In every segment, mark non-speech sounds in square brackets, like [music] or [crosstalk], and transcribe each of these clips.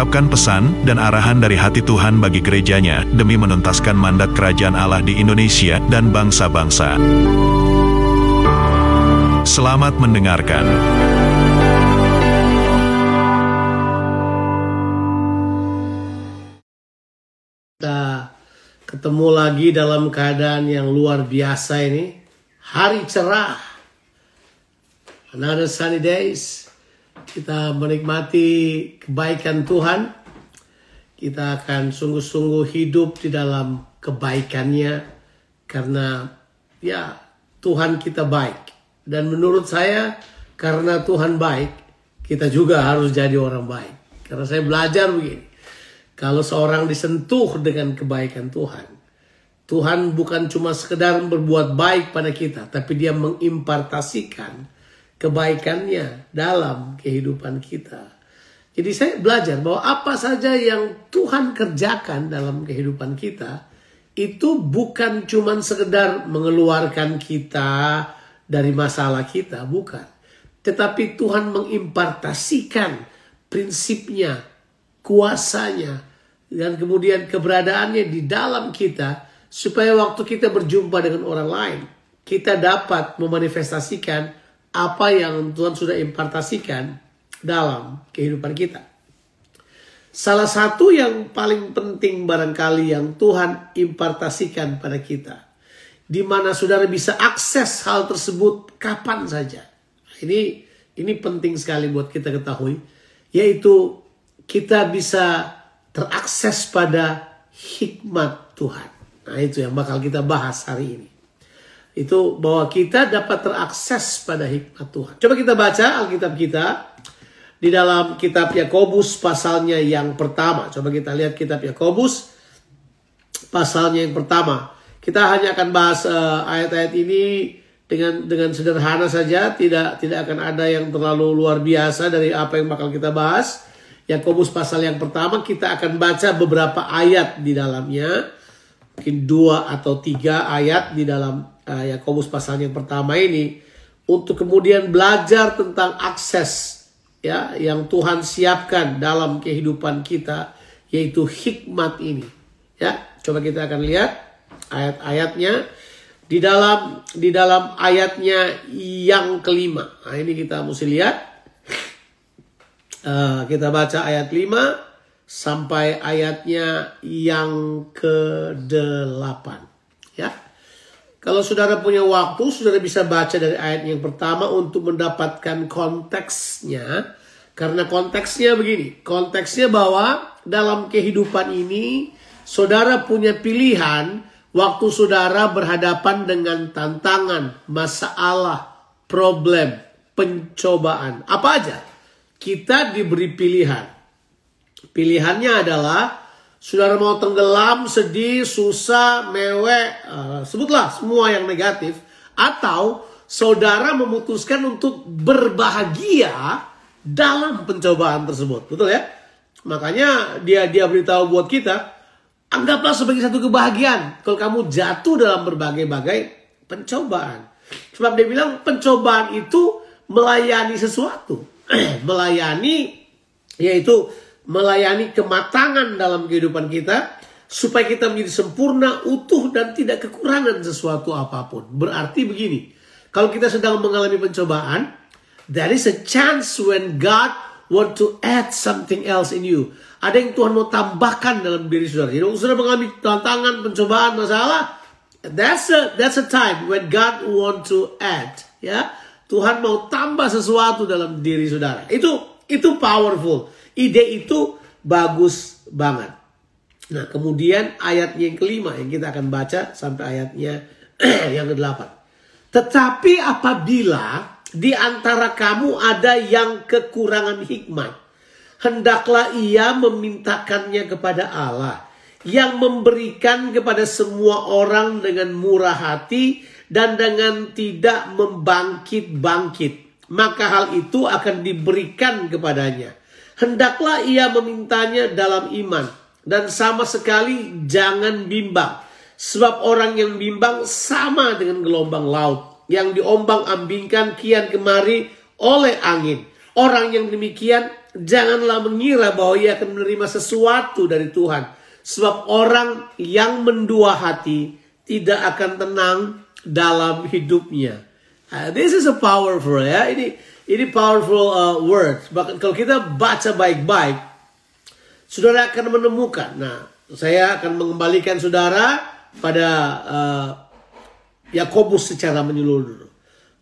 mengungkapkan pesan dan arahan dari hati Tuhan bagi gerejanya demi menuntaskan mandat kerajaan Allah di Indonesia dan bangsa-bangsa. Selamat mendengarkan. Kita ketemu lagi dalam keadaan yang luar biasa ini. Hari cerah. Another sunny days. Kita menikmati kebaikan Tuhan. Kita akan sungguh-sungguh hidup di dalam kebaikannya. Karena ya Tuhan kita baik. Dan menurut saya karena Tuhan baik, kita juga harus jadi orang baik. Karena saya belajar begini. Kalau seorang disentuh dengan kebaikan Tuhan, Tuhan bukan cuma sekedar berbuat baik pada kita, tapi dia mengimpartasikan kebaikannya dalam kehidupan kita. Jadi saya belajar bahwa apa saja yang Tuhan kerjakan dalam kehidupan kita, itu bukan cuma sekedar mengeluarkan kita dari masalah kita, bukan. Tetapi Tuhan mengimpartasikan prinsipnya, kuasanya, dan kemudian keberadaannya di dalam kita supaya waktu kita berjumpa dengan orang lain kita dapat memanifestasikan apa yang Tuhan sudah impartasikan dalam kehidupan kita. Salah satu yang paling penting barangkali yang Tuhan impartasikan pada kita di mana saudara bisa akses hal tersebut kapan saja. Ini ini penting sekali buat kita ketahui yaitu kita bisa terakses pada hikmat Tuhan. Nah itu yang bakal kita bahas hari ini. Itu bahwa kita dapat terakses pada hikmat Tuhan. Coba kita baca Alkitab kita di dalam kitab Yakobus pasalnya yang pertama. Coba kita lihat kitab Yakobus pasalnya yang pertama. Kita hanya akan bahas ayat-ayat uh, ini dengan dengan sederhana saja, tidak tidak akan ada yang terlalu luar biasa dari apa yang bakal kita bahas. Yakobus pasal yang pertama kita akan baca beberapa ayat di dalamnya. Mungkin dua atau tiga ayat di dalam uh, Yakobus pasal yang pertama ini. Untuk kemudian belajar tentang akses ya yang Tuhan siapkan dalam kehidupan kita. Yaitu hikmat ini. Ya, coba kita akan lihat ayat-ayatnya. Di dalam di dalam ayatnya yang kelima. Nah ini kita mesti lihat. Uh, kita baca ayat 5 sampai ayatnya yang ke-8 ya. Kalau saudara punya waktu, saudara bisa baca dari ayat yang pertama untuk mendapatkan konteksnya. Karena konteksnya begini, konteksnya bahwa dalam kehidupan ini saudara punya pilihan waktu saudara berhadapan dengan tantangan, masalah, problem, pencobaan, apa aja kita diberi pilihan. Pilihannya adalah saudara mau tenggelam, sedih, susah, mewek, uh, sebutlah semua yang negatif. Atau saudara memutuskan untuk berbahagia dalam pencobaan tersebut. Betul ya? Makanya dia dia beritahu buat kita, anggaplah sebagai satu kebahagiaan kalau kamu jatuh dalam berbagai-bagai pencobaan. Sebab dia bilang pencobaan itu melayani sesuatu. [clears throat] melayani yaitu melayani kematangan dalam kehidupan kita supaya kita menjadi sempurna, utuh dan tidak kekurangan sesuatu apa pun. Berarti begini, kalau kita sedang mengalami pencobaan, there is a chance when God want to add something else in you. Ada yang Tuhan mau tambahkan dalam diri saudara. Jadi saudara mengalami tantangan, pencobaan, masalah, that's a that's a time when God want to add, ya. Tuhan mau tambah sesuatu dalam diri saudara. Itu itu powerful. Ide itu bagus banget. Nah, kemudian ayatnya yang kelima yang kita akan baca sampai ayatnya [clears throat] yang ke-8. Tetapi apabila di antara kamu ada yang kekurangan hikmat, hendaklah ia memintakannya kepada Allah yang memberikan kepada semua orang dengan murah hati dan dengan tidak membangkit-bangkit. Maka hal itu akan diberikan kepadanya. Hendaklah ia memintanya dalam iman dan sama sekali jangan bimbang. Sebab orang yang bimbang sama dengan gelombang laut yang diombang-ambingkan kian kemari oleh angin. Orang yang demikian janganlah mengira bahwa ia akan menerima sesuatu dari Tuhan. Sebab orang yang mendua hati tidak akan tenang dalam hidupnya. Uh, this is a powerful ya. Ini ini powerful uh, word. Bahkan kalau kita baca baik-baik, saudara akan menemukan. Nah, saya akan mengembalikan saudara pada uh, Yakobus secara menyeluruh.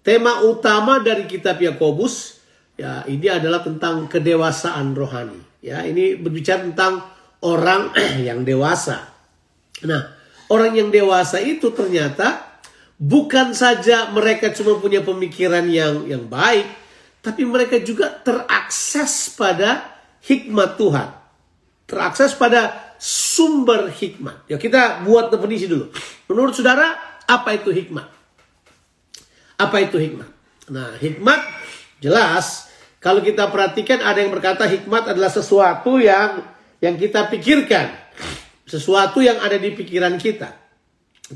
Tema utama dari kitab Yakobus ya ini adalah tentang kedewasaan rohani. Ya, ini berbicara tentang orang [clears throat] yang dewasa. Nah, orang yang dewasa itu ternyata bukan saja mereka cuma punya pemikiran yang yang baik, tapi mereka juga terakses pada hikmat Tuhan. Terakses pada sumber hikmat. Ya kita buat definisi dulu. Menurut saudara, apa itu hikmat? Apa itu hikmat? Nah, hikmat jelas kalau kita perhatikan ada yang berkata hikmat adalah sesuatu yang yang kita pikirkan, sesuatu yang ada di pikiran kita.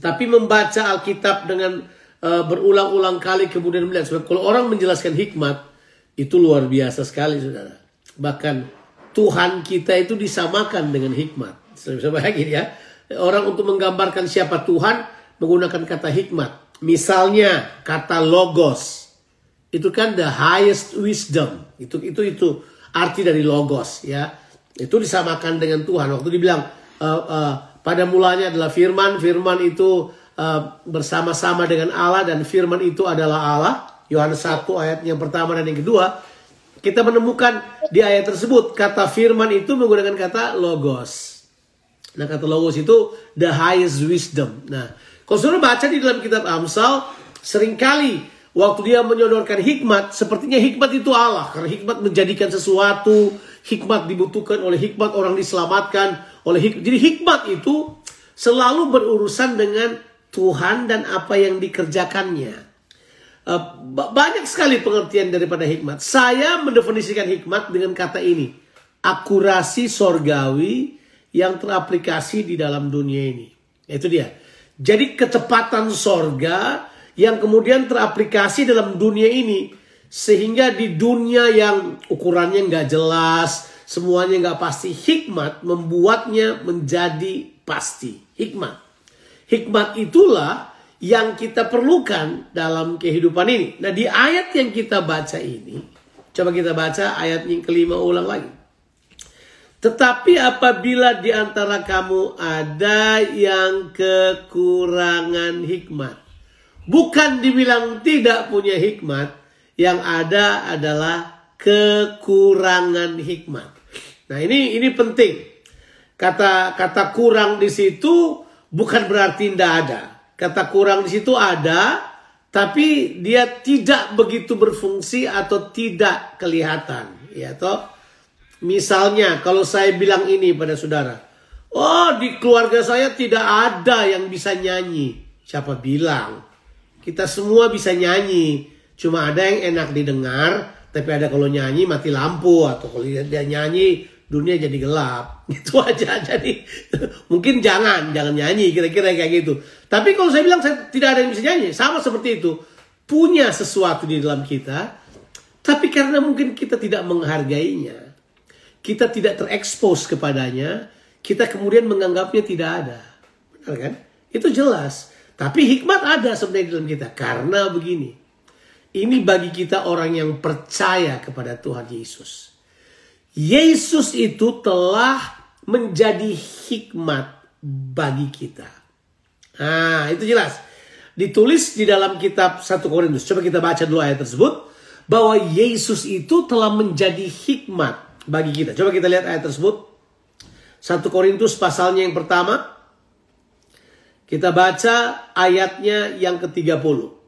Tapi membaca Alkitab dengan uh, berulang-ulang kali kemudian melihat. Sebab kalau orang menjelaskan hikmat, itu luar biasa sekali saudara. Bahkan Tuhan kita itu disamakan dengan hikmat. Saya bisa bayangin ya. Orang untuk menggambarkan siapa Tuhan menggunakan kata hikmat. Misalnya kata logos. Itu kan the highest wisdom. Itu itu itu arti dari logos ya. Itu disamakan dengan Tuhan. Waktu dibilang uh, uh, pada mulanya adalah firman, firman itu uh, bersama-sama dengan Allah dan firman itu adalah Allah. Yohanes 1 ayat yang pertama dan yang kedua. Kita menemukan di ayat tersebut kata firman itu menggunakan kata logos. Nah kata logos itu the highest wisdom. Nah kalau saudara baca di dalam kitab Amsal sering kali waktu dia menyodorkan hikmat sepertinya hikmat itu Allah. Karena hikmat menjadikan sesuatu, hikmat dibutuhkan oleh hikmat orang diselamatkan oleh hikmat. Jadi hikmat itu selalu berurusan dengan Tuhan dan apa yang dikerjakannya. Uh, banyak sekali pengertian daripada hikmat. Saya mendefinisikan hikmat dengan kata ini. Akurasi sorgawi yang teraplikasi di dalam dunia ini. Itu dia. Jadi kecepatan sorga yang kemudian teraplikasi dalam dunia ini. Sehingga di dunia yang ukurannya nggak jelas, semuanya nggak pasti. Hikmat membuatnya menjadi pasti. Hikmat. Hikmat itulah yang kita perlukan dalam kehidupan ini. Nah di ayat yang kita baca ini, coba kita baca ayat yang kelima ulang lagi. Tetapi apabila di antara kamu ada yang kekurangan hikmat. Bukan dibilang tidak punya hikmat. Yang ada adalah kekurangan hikmat. Nah ini ini penting. Kata kata kurang di situ bukan berarti tidak ada. Kata kurang di situ ada, tapi dia tidak begitu berfungsi atau tidak kelihatan. Ya toh. Misalnya kalau saya bilang ini pada saudara, oh di keluarga saya tidak ada yang bisa nyanyi. Siapa bilang? Kita semua bisa nyanyi. Cuma ada yang enak didengar, tapi ada kalau nyanyi mati lampu atau kalau dia nyanyi dunia jadi gelap. [laughs] Itu aja. Jadi mungkin jangan, jangan nyanyi kira-kira kayak gitu. Tapi kalau saya bilang saya tidak ada yang bisa nyanyi, sama seperti itu. Punya sesuatu di dalam kita, tapi karena mungkin kita tidak menghargainya, kita tidak terekspos kepadanya, kita kemudian menganggapnya tidak ada. Benar kan? Itu jelas. Tapi hikmat ada sebenarnya di dalam kita. Karena begini. Ini bagi kita orang yang percaya kepada Tuhan Yesus. Yesus itu telah menjadi hikmat bagi kita. Nah, itu jelas. Ditulis di dalam kitab 1 Korintus. Coba kita baca dulu ayat tersebut. Bahwa Yesus itu telah menjadi hikmat bagi kita. Coba kita lihat ayat tersebut. 1 Korintus pasalnya yang pertama. Kita baca ayatnya yang ke-30.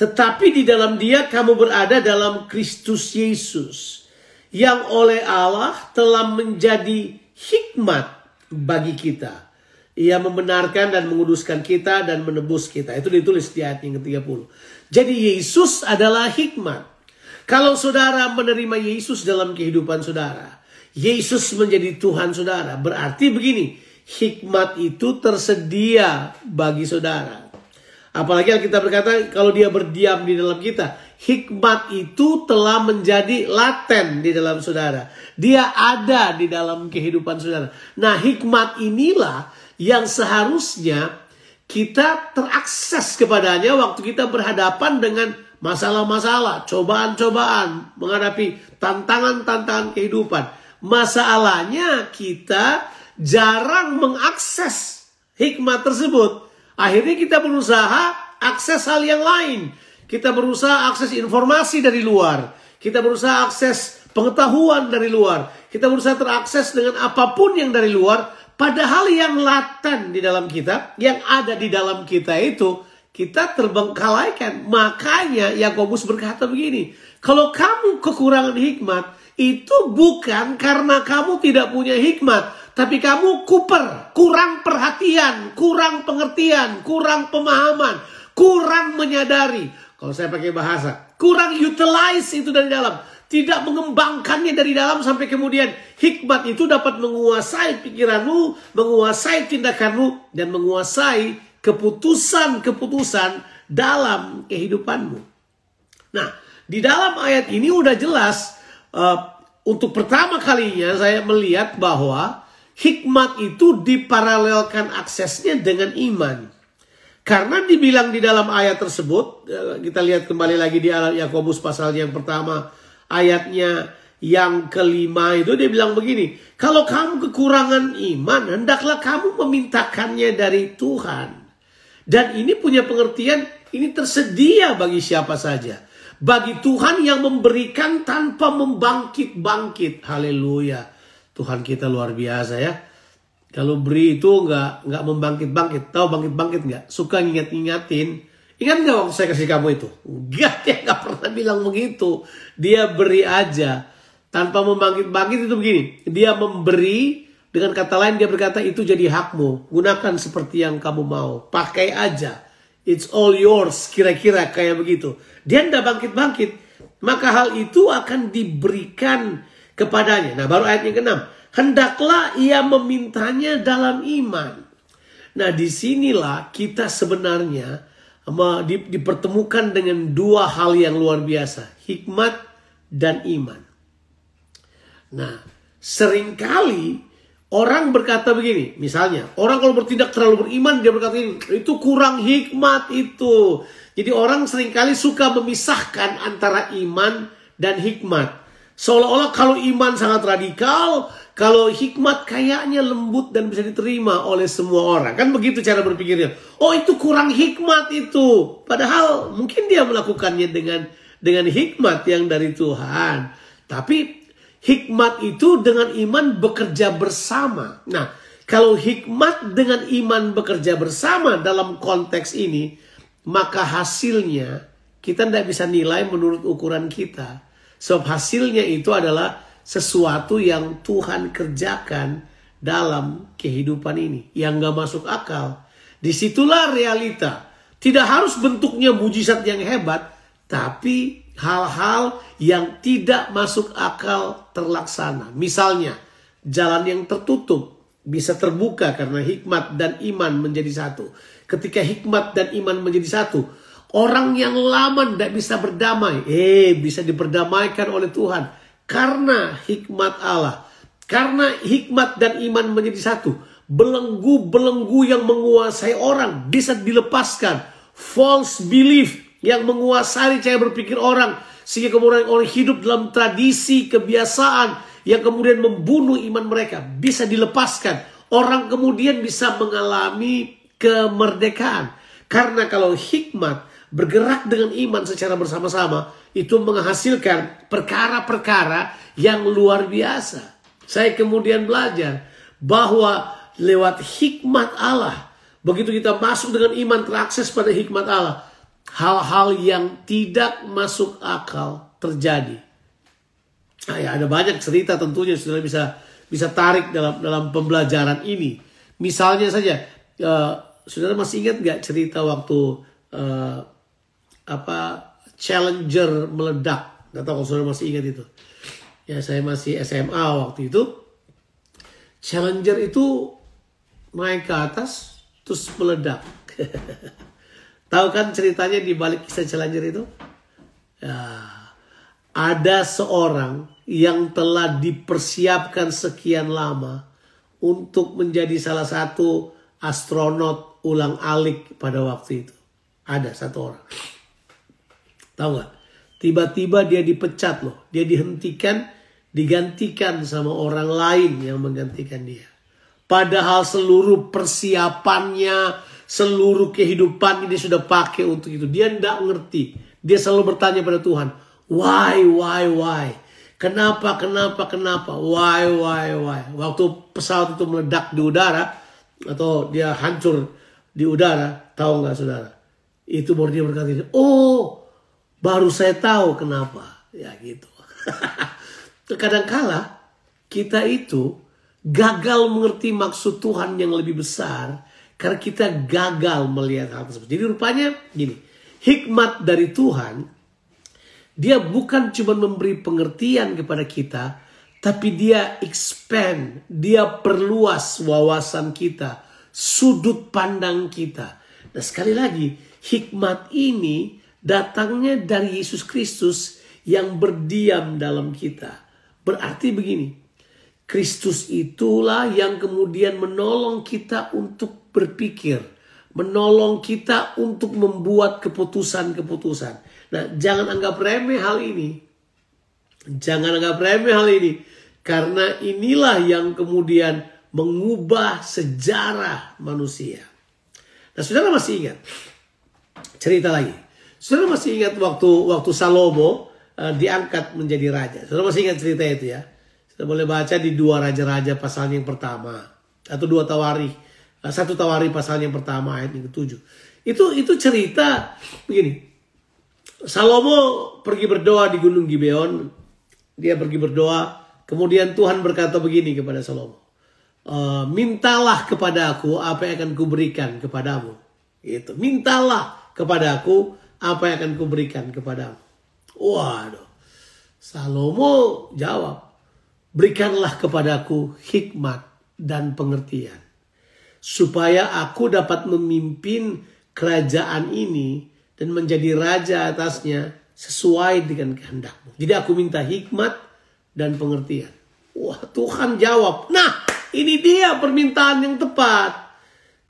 Tetapi di dalam dia kamu berada dalam Kristus Yesus yang oleh Allah telah menjadi hikmat bagi kita. Ia membenarkan dan menguduskan kita dan menebus kita. Itu ditulis di ayat yang ke-30. Jadi Yesus adalah hikmat. Kalau saudara menerima Yesus dalam kehidupan saudara, Yesus menjadi Tuhan saudara. Berarti begini, hikmat itu tersedia bagi saudara. Apalagi kita berkata kalau dia berdiam di dalam kita, hikmat itu telah menjadi laten di dalam saudara. Dia ada di dalam kehidupan saudara. Nah, hikmat inilah yang seharusnya kita terakses kepadanya waktu kita berhadapan dengan masalah-masalah, cobaan-cobaan, menghadapi tantangan-tantangan kehidupan. Masalahnya kita jarang mengakses hikmat tersebut. Akhirnya kita berusaha akses hal yang lain. Kita berusaha akses informasi dari luar. Kita berusaha akses pengetahuan dari luar. Kita berusaha terakses dengan apa pun yang dari luar Padahal yang laten di dalam kita, yang ada di dalam kita itu, kita terbengkalaikan. Makanya Yakobus berkata begini, kalau kamu kekurangan hikmat, itu bukan karena kamu tidak punya hikmat, tapi kamu kuper, kurang perhatian, kurang pengertian, kurang pemahaman, kurang menyadari. Kalau saya pakai bahasa, kurang utilize itu dari dalam tidak mengembangkannya dari dalam sampai kemudian hikmat itu dapat menguasai pikiranmu, menguasai tindakanmu, dan menguasai keputusan-keputusan dalam kehidupanmu. Nah, di dalam ayat ini udah jelas uh, untuk pertama kalinya saya melihat bahwa hikmat itu diparalelkan aksesnya dengan iman. Karena dibilang di dalam ayat tersebut, uh, kita lihat kembali lagi di Yakobus pasal yang pertama ayatnya yang kelima itu dia bilang begini, kalau kamu kekurangan iman, hendaklah kamu memintakannya dari Tuhan. Dan ini punya pengertian, ini tersedia bagi siapa saja. Bagi Tuhan yang memberikan tanpa membangkit-bangkit. Haleluya. Tuhan kita luar biasa ya. Kalau beri itu nggak nggak membangkit-bangkit. Tahu bangkit-bangkit nggak? Suka nginget-ngingatin Ingat nggak waktu saya kasih kamu itu? Enggak, dia nggak pernah bilang begitu. Dia beri aja. Tanpa membangkit-bangkit itu begini. Dia memberi, dengan kata lain dia berkata itu jadi hakmu. Gunakan seperti yang kamu mau. Pakai aja. It's all yours. Kira-kira kayak begitu. Dia tidak bangkit-bangkit. Maka hal itu akan diberikan kepadanya. Nah baru ayat yang ke-6. Hendaklah ia memintanya dalam iman. Nah di sinilah kita sebenarnya dipertemukan dengan dua hal yang luar biasa, hikmat dan iman. Nah, sering kali orang berkata begini, misalnya, orang kalau bertindak terlalu beriman, dia berkata ini, itu kurang hikmat itu. Jadi orang sering kali suka memisahkan antara iman dan hikmat. Seolah-olah kalau iman sangat radikal, kalau hikmat kayaknya lembut dan bisa diterima oleh semua orang. Kan begitu cara berpikirnya. Oh itu kurang hikmat itu. Padahal mungkin dia melakukannya dengan dengan hikmat yang dari Tuhan. Tapi hikmat itu dengan iman bekerja bersama. Nah, kalau hikmat dengan iman bekerja bersama dalam konteks ini, maka hasilnya kita tidak bisa nilai menurut ukuran kita. Sebab hasilnya itu adalah sesuatu yang Tuhan kerjakan dalam kehidupan ini yang gak masuk akal. Di situlah realita. Tidak harus bentuknya mujizat yang hebat, tapi hal-hal yang tidak masuk akal terlaksana. Misalnya, jalan yang tertutup bisa terbuka karena hikmat dan iman menjadi satu. Ketika hikmat dan iman menjadi satu, orang yang lama tidak bisa berdamai, eh bisa diperdamaikan oleh Tuhan karena hikmat Allah. Karena hikmat dan iman menjadi satu. Belenggu-belenggu yang menguasai orang bisa dilepaskan. False belief yang menguasai cara berpikir orang. Sehingga kemudian orang hidup dalam tradisi, kebiasaan yang kemudian membunuh iman mereka. Bisa dilepaskan. Orang kemudian bisa mengalami kemerdekaan. Karena kalau hikmat bergerak dengan iman secara bersama-sama, itu menghasilkan perkara-perkara yang luar biasa. Saya kemudian belajar bahwa lewat hikmat Allah, begitu kita masuk dengan iman terakses pada hikmat Allah, hal-hal yang tidak masuk akal terjadi. Nah, ya, ada banyak cerita tentunya sudah bisa bisa tarik dalam dalam pembelajaran ini. Misalnya saja, uh, saudara masih ingat nggak cerita waktu uh, apa Challenger meledak? Gak tahu kalau saudara masih ingat itu. Ya saya masih SMA waktu itu. Challenger itu naik ke atas terus meledak. [laughs] Tahu kan ceritanya di balik kisah Challenger itu? Ya, ada seorang yang telah dipersiapkan sekian lama untuk menjadi salah satu astronot ulang alik pada waktu itu. Ada satu orang. Tahu nggak? Tiba-tiba dia dipecat loh. Dia dihentikan, digantikan sama orang lain yang menggantikan dia. Padahal seluruh persiapannya, seluruh kehidupan ini sudah pakai untuk itu. Dia tidak ngerti. Dia selalu bertanya pada Tuhan, why, why, why? Kenapa, kenapa, kenapa? Why, why, why? Waktu pesawat itu meledak di udara, atau dia hancur di udara, tahu nggak saudara? Itu baru dia berkata, oh, baru saya tahu kenapa. Ya gitu. [laughs] Kadangkala kita itu gagal mengerti maksud Tuhan yang lebih besar karena kita gagal melihat hal tersebut. Jadi rupanya gini, hikmat dari Tuhan dia bukan cuma memberi pengertian kepada kita, tapi dia expand, dia perluas wawasan kita, sudut pandang kita. Nah sekali lagi, hikmat ini datangnya dari Yesus Kristus yang berdiam dalam kita. Berarti begini, Kristus itulah yang kemudian menolong kita untuk berpikir, menolong kita untuk membuat keputusan-keputusan. Nah, jangan anggap remeh hal ini. Jangan anggap remeh hal ini. Karena inilah yang kemudian mengubah sejarah manusia. Nah, saudara masih ingat? Cerita lagi. Saudara masih ingat waktu waktu Salomo uh, diangkat menjadi raja. Saudara masih ingat cerita itu ya? Kita boleh baca di dua raja-raja pasal yang pertama atau dua tawari satu tawari pasal yang pertama ayat yang ketujuh. Itu itu cerita begini. Salomo pergi berdoa di Gunung Gibeon. Dia pergi berdoa. Kemudian Tuhan berkata begini kepada Salomo. E, mintalah kepada aku apa yang akan kuberikan kepadamu. Itu. Mintalah kepada aku apa yang akan kuberikan kepadamu. Waduh. Salomo jawab. Berikanlah kepadaku hikmat dan pengertian. Supaya aku dapat memimpin kerajaan ini dan menjadi raja atasnya sesuai dengan kehendakmu. Jadi aku minta hikmat dan pengertian. Wah Tuhan jawab. Nah ini dia permintaan yang tepat.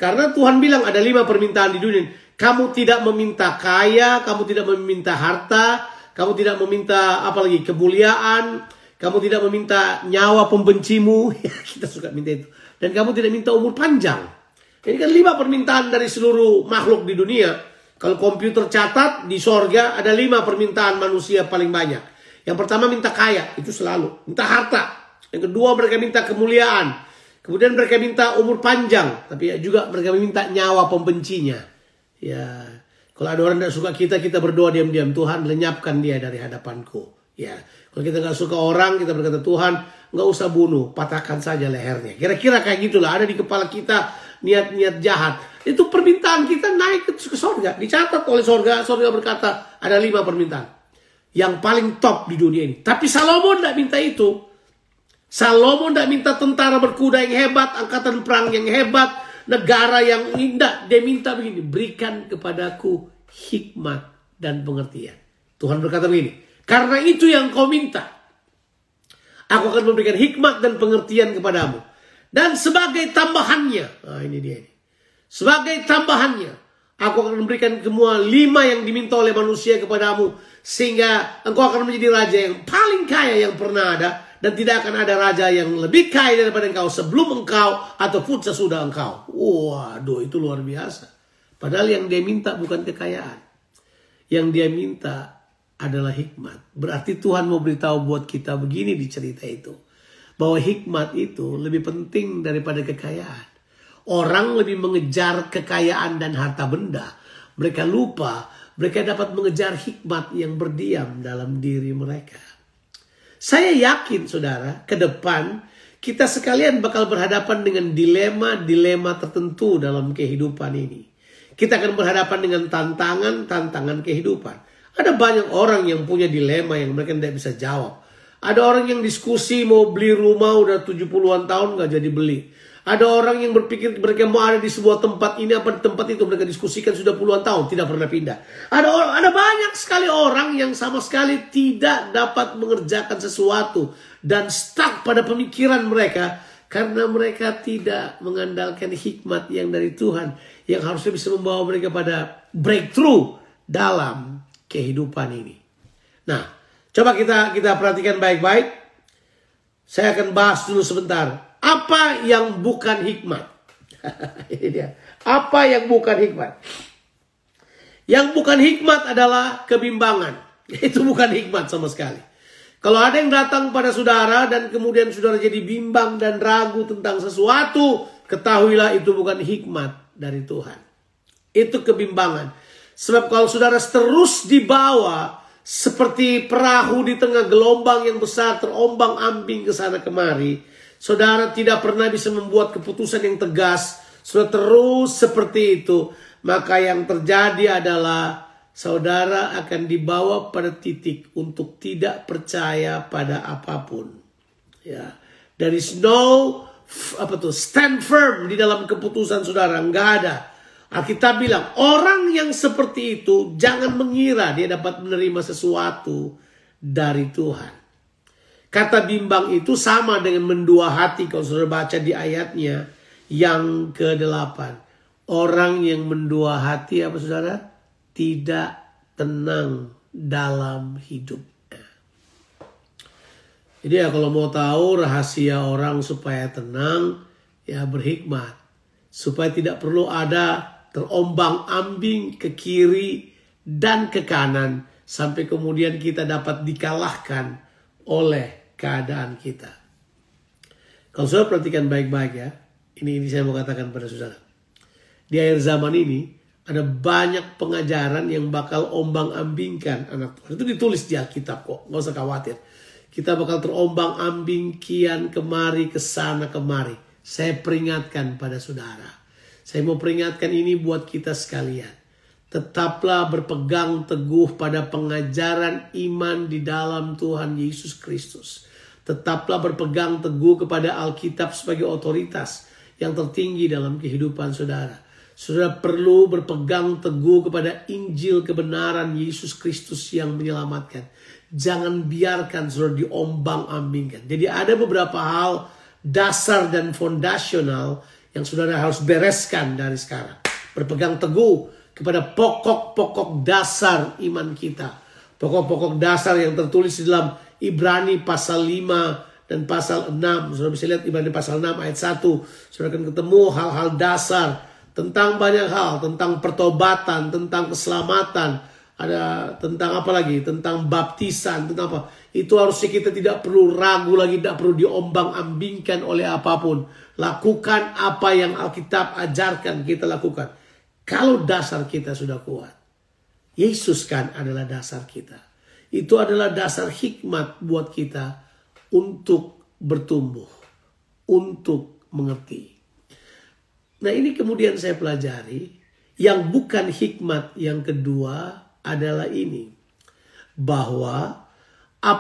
Karena Tuhan bilang ada lima permintaan di dunia. Kamu tidak meminta kaya, kamu tidak meminta harta, kamu tidak meminta apalagi kemuliaan, kamu tidak meminta nyawa pembencimu. [laughs] Kita suka minta itu. Dan kamu tidak minta umur panjang. Ini kan lima permintaan dari seluruh makhluk di dunia. Kalau komputer catat di sorga ada lima permintaan manusia paling banyak. Yang pertama minta kaya, itu selalu. Minta harta. Yang kedua mereka minta kemuliaan. Kemudian mereka minta umur panjang. Tapi juga mereka minta nyawa pembencinya. Ya, kalau ada orang tidak suka kita, kita berdoa diam-diam. Tuhan lenyapkan dia dari hadapanku. Ya, kalau kita nggak suka orang, kita berkata Tuhan nggak usah bunuh, patahkan saja lehernya. Kira-kira kayak gitulah ada di kepala kita niat-niat jahat. Itu permintaan kita naik ke, sorga, dicatat oleh sorga. Sorga berkata ada lima permintaan yang paling top di dunia ini. Tapi Salomo tidak minta itu. Salomo tidak minta tentara berkuda yang hebat, angkatan perang yang hebat, negara yang indah. Dia minta begini, berikan kepadaku hikmat dan pengertian. Tuhan berkata begini, karena itu yang kau minta. Aku akan memberikan hikmat dan pengertian kepadamu. Dan sebagai tambahannya, nah ini dia. Sebagai tambahannya, aku akan memberikan semua lima yang diminta oleh manusia kepadamu. Sehingga engkau akan menjadi raja yang paling kaya yang pernah ada. Dan tidak akan ada raja yang lebih kaya daripada engkau sebelum engkau ataupun sesudah engkau. Waduh, itu luar biasa. Padahal yang dia minta bukan kekayaan. Yang dia minta adalah hikmat. Berarti Tuhan mau beritahu buat kita begini di cerita itu. Bahwa hikmat itu lebih penting daripada kekayaan. Orang lebih mengejar kekayaan dan harta benda. Mereka lupa mereka dapat mengejar hikmat yang berdiam dalam diri mereka. Saya yakin saudara, ke depan kita sekalian bakal berhadapan dengan dilema-dilema tertentu dalam kehidupan ini. Kita akan berhadapan dengan tantangan-tantangan kehidupan. Ada banyak orang yang punya dilema yang mereka tidak bisa jawab. Ada orang yang diskusi mau beli rumah udah 70-an tahun gak jadi beli. Ada orang yang berpikir mereka mau ada di sebuah tempat ini apa tempat itu mereka diskusikan sudah puluhan tahun tidak pernah pindah. Ada orang, ada banyak sekali orang yang sama sekali tidak dapat mengerjakan sesuatu dan stuck pada pemikiran mereka karena mereka tidak mengandalkan hikmat yang dari Tuhan yang harusnya bisa membawa mereka pada breakthrough dalam kehidupan ini. Nah, coba kita kita perhatikan baik-baik. Saya akan bahas dulu sebentar apa yang bukan hikmat? [laughs] Ini dia. Apa yang bukan hikmat? Yang bukan hikmat adalah kebimbangan. [laughs] Itu bukan hikmat sama sekali. Kalau ada yang datang pada saudara dan kemudian saudara jadi bimbang dan ragu tentang sesuatu, ketahuilah itu bukan hikmat dari Tuhan. Itu kebimbangan. Sebab kalau saudara terus dibawa seperti perahu di tengah gelombang yang besar terombang ambing ke sana kemari, Saudara tidak pernah bisa membuat keputusan yang tegas. Sudah terus seperti itu. Maka yang terjadi adalah saudara akan dibawa pada titik untuk tidak percaya pada apa pun. Ya, there is no apa tuh stand firm di dalam keputusan saudara nggak ada. Alkitab bilang orang yang seperti itu jangan mengira dia dapat menerima sesuatu dari Tuhan. Kata bimbang itu sama dengan mendua hati kalau sudah baca di ayatnya yang ke-8. Orang yang mendua hati apa saudara? Tidak tenang dalam hidup. Jadi ya kalau mau tahu rahasia orang supaya tenang, ya berhikmat. Supaya tidak perlu ada terombang ambing ke kiri dan ke kanan. Sampai kemudian kita dapat dikalahkan oleh keadaan kita. Kalau saudara perhatikan baik-baik ya, ini, ini saya mau katakan pada saudara. Di akhir zaman ini, ada banyak pengajaran yang bakal ombang-ambingkan anak Tuhan. Itu ditulis di Alkitab kok, nggak usah khawatir. Kita bakal terombang-ambing kian kemari, ke sana kemari. Saya peringatkan pada saudara. Saya mau peringatkan ini buat kita sekalian. Tetaplah berpegang teguh pada pengajaran iman di dalam Tuhan Yesus Kristus Tetaplah berpegang teguh kepada Alkitab sebagai otoritas yang tertinggi dalam kehidupan saudara. Saudara perlu berpegang teguh kepada Injil kebenaran Yesus Kristus yang menyelamatkan. Jangan biarkan saudara diombang-ambingkan. Jadi ada beberapa hal dasar dan fondasional yang saudara harus bereskan dari sekarang. Berpegang teguh kepada pokok-pokok dasar iman kita. Pokok-pokok dasar yang tertulis di dalam Ibrani pasal 5 dan pasal 6. Saudara bisa lihat Ibrani pasal 6 ayat 1. Saudara akan ketemu hal-hal dasar tentang banyak hal, tentang pertobatan, tentang keselamatan, ada tentang apa lagi? Tentang baptisan, tentang apa? Itu harusnya kita tidak perlu ragu lagi, tidak perlu diombang-ambingkan oleh apa pun. Lakukan apa yang Alkitab ajarkan kita lakukan. Kalau dasar kita sudah kuat. Yesus kan adalah dasar kita. Itu adalah dasar hikmat buat kita untuk bertumbuh, untuk mengerti. Nah ini kemudian saya pelajari. Yang bukan hikmat yang kedua adalah ini. Bahwa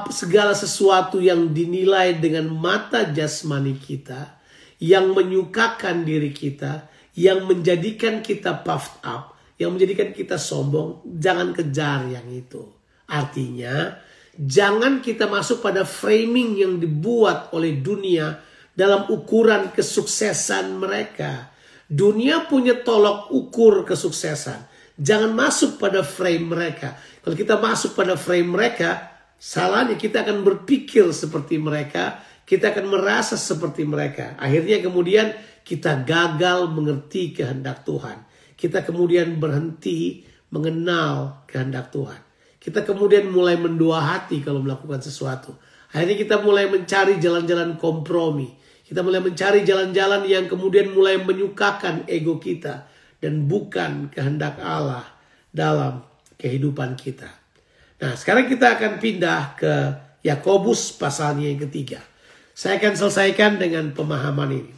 segala sesuatu yang dinilai dengan mata jasmani kita, yang menyukakan diri kita, yang menjadikan kita puffed up, yang menjadikan kita sombong, jangan kejar yang itu. Artinya, jangan kita masuk pada framing yang dibuat oleh dunia dalam ukuran kesuksesan mereka. Dunia punya tolok ukur kesuksesan. Jangan masuk pada frame mereka. Kalau kita masuk pada frame mereka, salahnya kita akan berpikir seperti mereka, kita akan merasa seperti mereka. Akhirnya kemudian kita gagal mengerti kehendak Tuhan. Kita kemudian berhenti mengenal kehendak Tuhan. Kita kemudian mulai mendua hati kalau melakukan sesuatu. Akhirnya kita mulai mencari jalan-jalan kompromi. Kita mulai mencari jalan-jalan yang kemudian mulai menyukakan ego kita. Dan bukan kehendak Allah dalam kehidupan kita. Nah sekarang kita akan pindah ke Yakobus pasalnya yang ketiga. Saya akan selesaikan dengan pemahaman ini.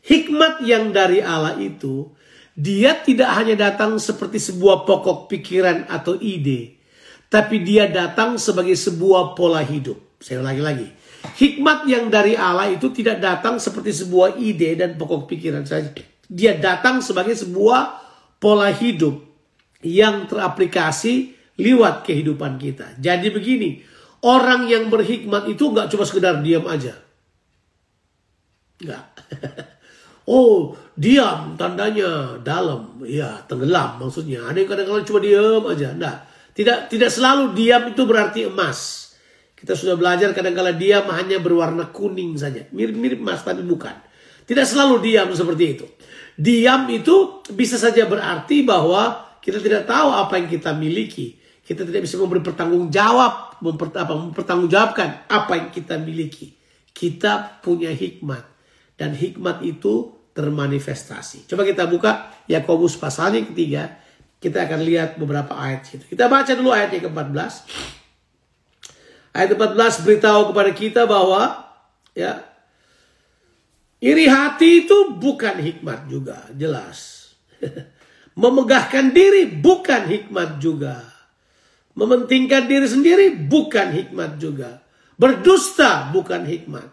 Hikmat yang dari Allah itu, dia tidak hanya datang seperti sebuah pokok pikiran atau ide, tapi dia datang sebagai sebuah pola hidup. Saya ulangi lagi. Hikmat yang dari Allah itu tidak datang seperti sebuah ide dan pokok pikiran saja. Dia datang sebagai sebuah pola hidup yang teraplikasi lewat kehidupan kita. Jadi begini, orang yang berhikmat itu nggak cuma sekedar diam aja. Nggak. [laughs] Oh, diam tandanya dalam. Ya, tenggelam maksudnya. Ada yang kadang-kadang cuma diam aja. Enggak. Tidak tidak selalu diam itu berarti emas. Kita sudah belajar kadang-kadang diam hanya berwarna kuning saja. Mirip-mirip emas tapi bukan. Tidak selalu diam seperti itu. Diam itu bisa saja berarti bahwa kita tidak tahu apa yang kita miliki. Kita tidak bisa memberi pertanggung jawab, memper, apa, mempertanggungjawabkan apa yang kita miliki. Kita punya hikmat dan hikmat itu termanifestasi. Coba kita buka Yakobus pasal yang ketiga. Kita akan lihat beberapa ayat itu. Kita baca dulu ayat yang ke-14. Ayat 14 beritahu kepada kita bahwa ya iri hati itu bukan hikmat juga, jelas. [laughs] Memegahkan diri bukan hikmat juga. Mementingkan diri sendiri bukan hikmat juga. Berdusta bukan hikmat.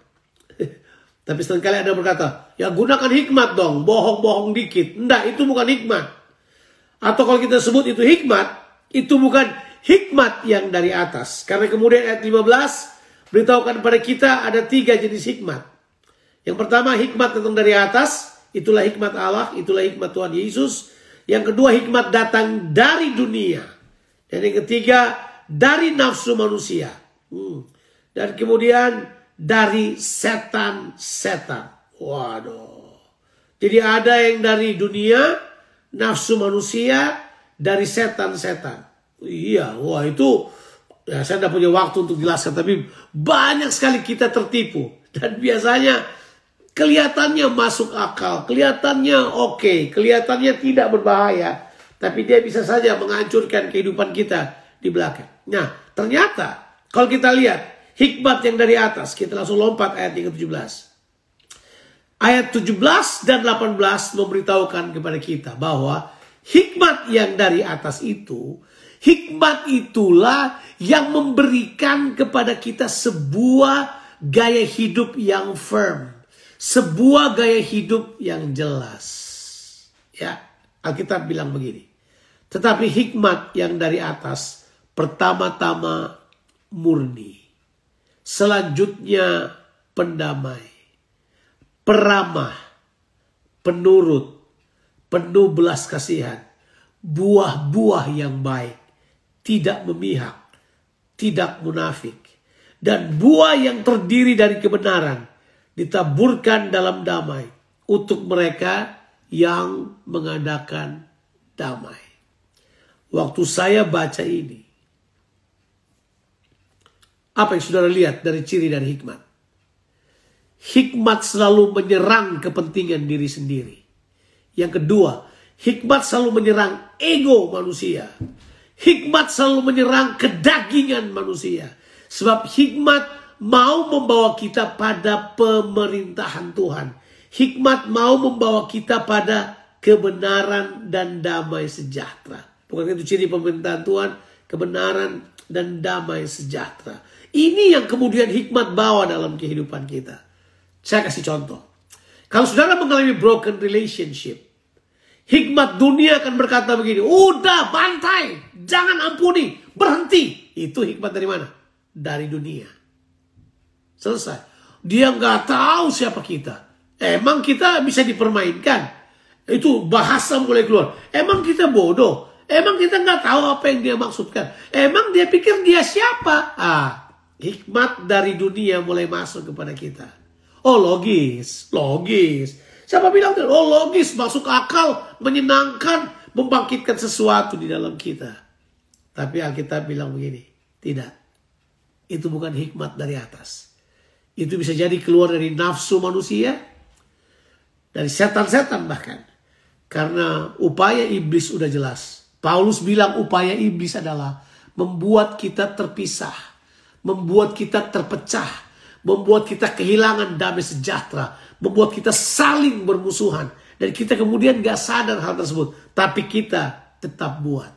[laughs] Tapi sering kali ada berkata, ya gunakan hikmat dong, bohong-bohong dikit. Enggak, itu bukan hikmat. Atau kalau kita sebut itu hikmat, itu bukan hikmat yang dari atas. Karena kemudian ayat 15 beritahukan kepada kita ada tiga jenis hikmat. Yang pertama hikmat datang dari atas, itulah hikmat Allah, itulah hikmat Tuhan Yesus. Yang kedua hikmat datang dari dunia. Dan yang ketiga dari nafsu manusia. Hmm. Dan kemudian dari setan-setan. Waduh. Jadi ada yang dari dunia, nafsu manusia, dari setan-setan. Iya, wah itu ya saya tidak punya waktu untuk jelaskan, tapi banyak sekali kita tertipu. Dan biasanya kelihatannya masuk akal, kelihatannya oke, okay, kelihatannya tidak berbahaya. Tapi dia bisa saja menghancurkan kehidupan kita di belakang. Nah, ternyata kalau kita lihat hikmat yang dari atas. Kita langsung lompat ayat yang ke-17. Ayat 17 dan 18 memberitahukan kepada kita bahwa hikmat yang dari atas itu, hikmat itulah yang memberikan kepada kita sebuah gaya hidup yang firm, sebuah gaya hidup yang jelas. Ya, Alkitab bilang begini. Tetapi hikmat yang dari atas pertama-tama murni. Selanjutnya pendamai, peramah, penurut, penuh belas kasihan, buah-buah yang baik, tidak memihak, tidak munafik, dan buah yang terdiri dari kebenaran ditaburkan dalam damai untuk mereka yang mengadakan damai. Waktu saya baca ini, apa yang saudara lihat dari ciri dan hikmat? Hikmat selalu menyerang kepentingan diri sendiri. Yang kedua, hikmat selalu menyerang ego manusia. Hikmat selalu menyerang kedagingan manusia. Sebab hikmat mau membawa kita pada pemerintahan Tuhan. Hikmat mau membawa kita pada kebenaran dan damai sejahtera. Bukan itu ciri pemerintahan Tuhan? Kebenaran dan damai sejahtera. Ini yang kemudian hikmat bawa dalam kehidupan kita. Saya kasih contoh. Kalau saudara mengalami broken relationship, hikmat dunia akan berkata begini, udah bantai, jangan ampuni, berhenti. Itu hikmat dari mana? Dari dunia. Selesai. Dia nggak tahu siapa kita. Emang kita bisa dipermainkan. Itu bahasa mulai keluar. Emang kita bodoh. Emang kita nggak tahu apa yang dia maksudkan. Emang dia pikir dia siapa? Ah, Hikmat dari dunia mulai masuk kepada kita. Oh logis, logis. Siapa bilang itu? Oh logis, masuk akal, menyenangkan, membangkitkan sesuatu di dalam kita. Tapi Alkitab bilang begini, tidak. Itu bukan hikmat dari atas. Itu bisa jadi keluar dari nafsu manusia, dari setan-setan bahkan. Karena upaya iblis sudah jelas. Paulus bilang upaya iblis adalah membuat kita terpisah membuat kita terpecah, membuat kita kehilangan damai sejahtera, membuat kita saling bermusuhan, dan kita kemudian gak sadar hal tersebut, tapi kita tetap buat.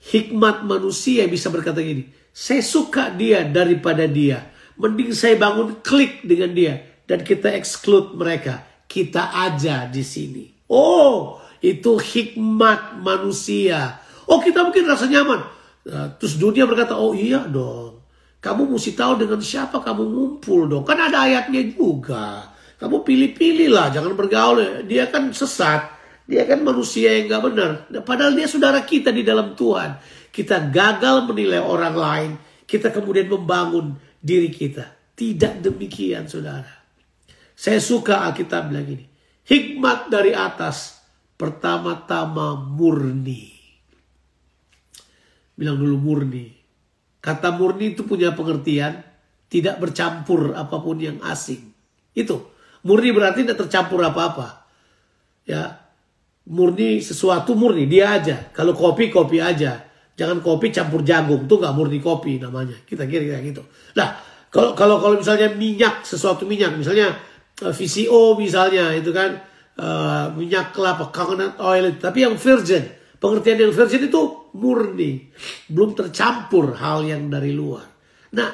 Hikmat manusia bisa berkata gini, saya suka dia daripada dia. Mending saya bangun klik dengan dia dan kita exclude mereka. Kita aja di sini. Oh, itu hikmat manusia. Oh, kita mungkin rasa nyaman. Nah, terus dunia berkata, oh iya dong. Kamu mesti tahu dengan siapa kamu ngumpul dong. Kan ada ayatnya juga. Kamu pilih-pilih lah, jangan bergaul. Dia kan sesat. Dia kan manusia yang gak benar. Padahal dia saudara kita di dalam Tuhan. Kita gagal menilai orang lain. Kita kemudian membangun diri kita. Tidak demikian saudara. Saya suka Alkitab bilang ini. Hikmat dari atas. Pertama-tama murni. Bilang dulu murni. Kata murni itu punya pengertian. Tidak bercampur apa pun yang asing. Itu. Murni berarti tidak tercampur apa-apa. Ya, murni sesuatu murni dia aja. Kalau kopi kopi aja. Jangan kopi campur jagung tuh nggak murni kopi namanya. Kita kira kira gitu. Nah kalau kalau kalau misalnya minyak sesuatu minyak misalnya eh, VCO misalnya itu kan uh, minyak kelapa coconut oil tapi yang virgin pengertian yang virgin itu murni belum tercampur hal yang dari luar. Nah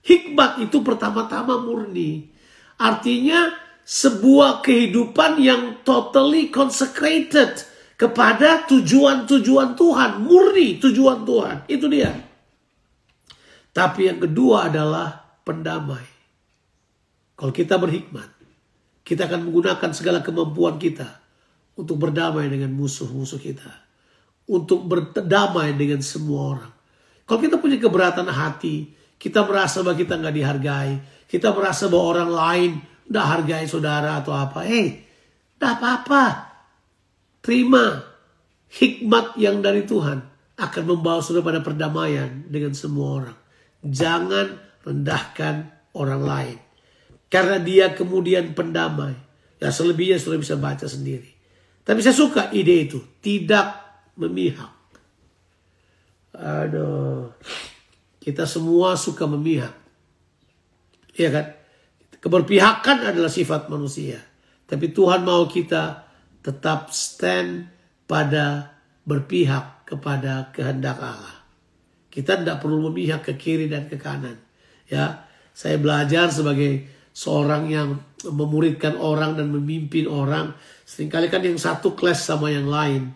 hikmat itu pertama-tama murni artinya sebuah kehidupan yang totally consecrated kepada tujuan-tujuan Tuhan, murni tujuan Tuhan. Itu dia. Tapi yang kedua adalah pendamai. Kalau kita berhikmat, kita akan menggunakan segala kemampuan kita untuk berdamai dengan musuh-musuh kita. Untuk berdamai dengan semua orang. Kalau kita punya keberatan hati, kita merasa bahwa kita nggak dihargai, kita merasa bahwa orang lain Nggak hargai saudara atau apa. Eh, hey, apa-apa. Terima hikmat yang dari Tuhan akan membawa saudara pada perdamaian dengan semua orang. Jangan rendahkan orang lain. Karena dia kemudian pendamai. Ya selebihnya sudah bisa baca sendiri. Tapi saya suka ide itu. Tidak memihak. Aduh. Kita semua suka memihak. Iya kan? Keberpihakan adalah sifat manusia. Tapi Tuhan mau kita tetap stand pada berpihak kepada kehendak Allah. Kita tidak perlu memihak ke kiri dan ke kanan. Ya, saya belajar sebagai seorang yang memuridkan orang dan memimpin orang. Seringkali kan yang satu kelas sama yang lain.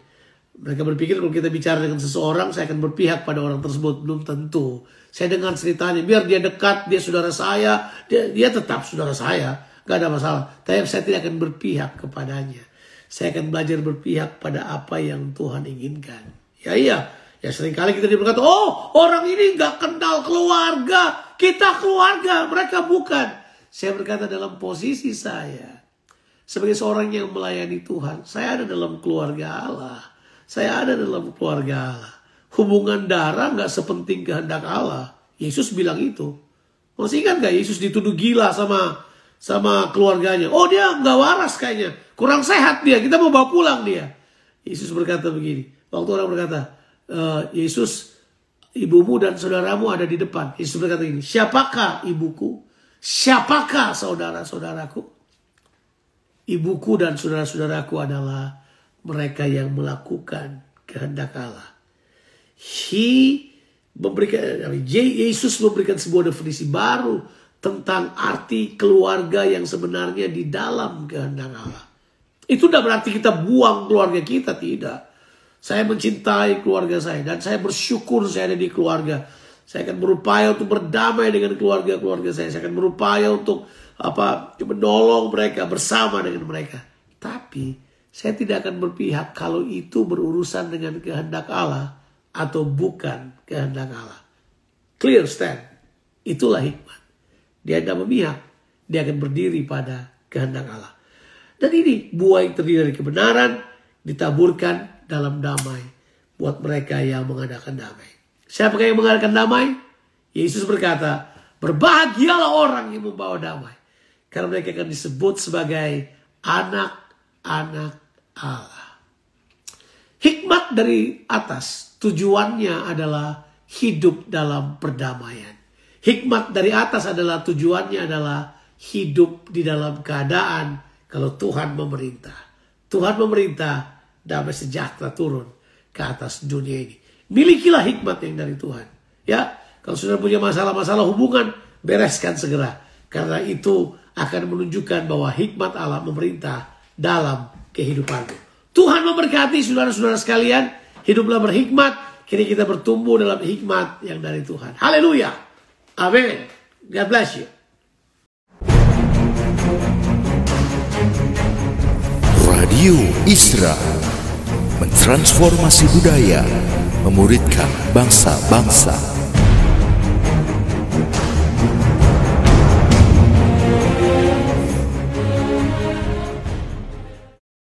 Mereka berpikir kalau kita bicara dengan seseorang, saya akan berpihak pada orang tersebut. Belum tentu. Saya dengar ceritanya, biar dia dekat, dia saudara saya, dia, dia tetap saudara saya. Gak ada masalah. Tapi saya tidak akan berpihak kepadanya. Saya akan belajar berpihak pada apa yang Tuhan inginkan. Ya iya, ya sering kali kita berkata, oh orang ini gak kenal keluarga. Kita keluarga, mereka bukan. Saya berkata dalam posisi saya. Sebagai seorang yang melayani Tuhan, saya ada dalam keluarga Allah. Saya ada dalam keluarga Allah. Hubungan darah nggak sepenting kehendak Allah. Yesus bilang itu. Masih ingat gak Yesus dituduh gila sama sama keluarganya. Oh dia nggak waras kayaknya. Kurang sehat dia. Kita mau bawa pulang dia. Yesus berkata begini. Waktu orang berkata, e, Yesus ibumu dan saudaramu ada di depan. Yesus berkata ini, siapakah ibuku? Siapakah saudara-saudaraku? Ibuku dan saudara-saudaraku adalah mereka yang melakukan kehendak Allah. He memberikan Yesus memberikan sebuah definisi baru tentang arti keluarga yang sebenarnya di dalam kehendak Allah. Itu tidak berarti kita buang keluarga kita, tidak. Saya mencintai keluarga saya dan saya bersyukur saya ada di keluarga. Saya akan berupaya untuk berdamai dengan keluarga-keluarga saya. Saya akan berupaya untuk apa menolong mereka bersama dengan mereka. Tapi saya tidak akan berpihak kalau itu berurusan dengan kehendak Allah atau bukan kehendak Allah. Clear stand. Itulah hikmat. Dia tidak memihak. Dia akan berdiri pada kehendak Allah. Dan ini buah yang terdiri dari kebenaran ditaburkan dalam damai buat mereka yang mengadakan damai. Siapa yang mengadakan damai? Yesus berkata, berbahagialah orang yang membawa damai. Karena mereka akan disebut sebagai anak-anak Allah. Hikmat dari atas tujuannya adalah hidup dalam perdamaian. Hikmat dari atas adalah tujuannya adalah hidup di dalam keadaan kalau Tuhan memerintah. Tuhan memerintah, damai sejahtera turun ke atas dunia ini. Milikilah hikmat yang dari Tuhan. Ya, kalau sudah punya masalah-masalah hubungan, bereskan segera. Karena itu akan menunjukkan bahwa hikmat Allah memerintah dalam kehidupanmu. Tuhan memberkati saudara-saudara sekalian. Hiduplah berhikmat. Kini kita bertumbuh dalam hikmat yang dari Tuhan. Haleluya. Amen. God bless you. Radio Isra mentransformasi budaya, memuridkan bangsa-bangsa.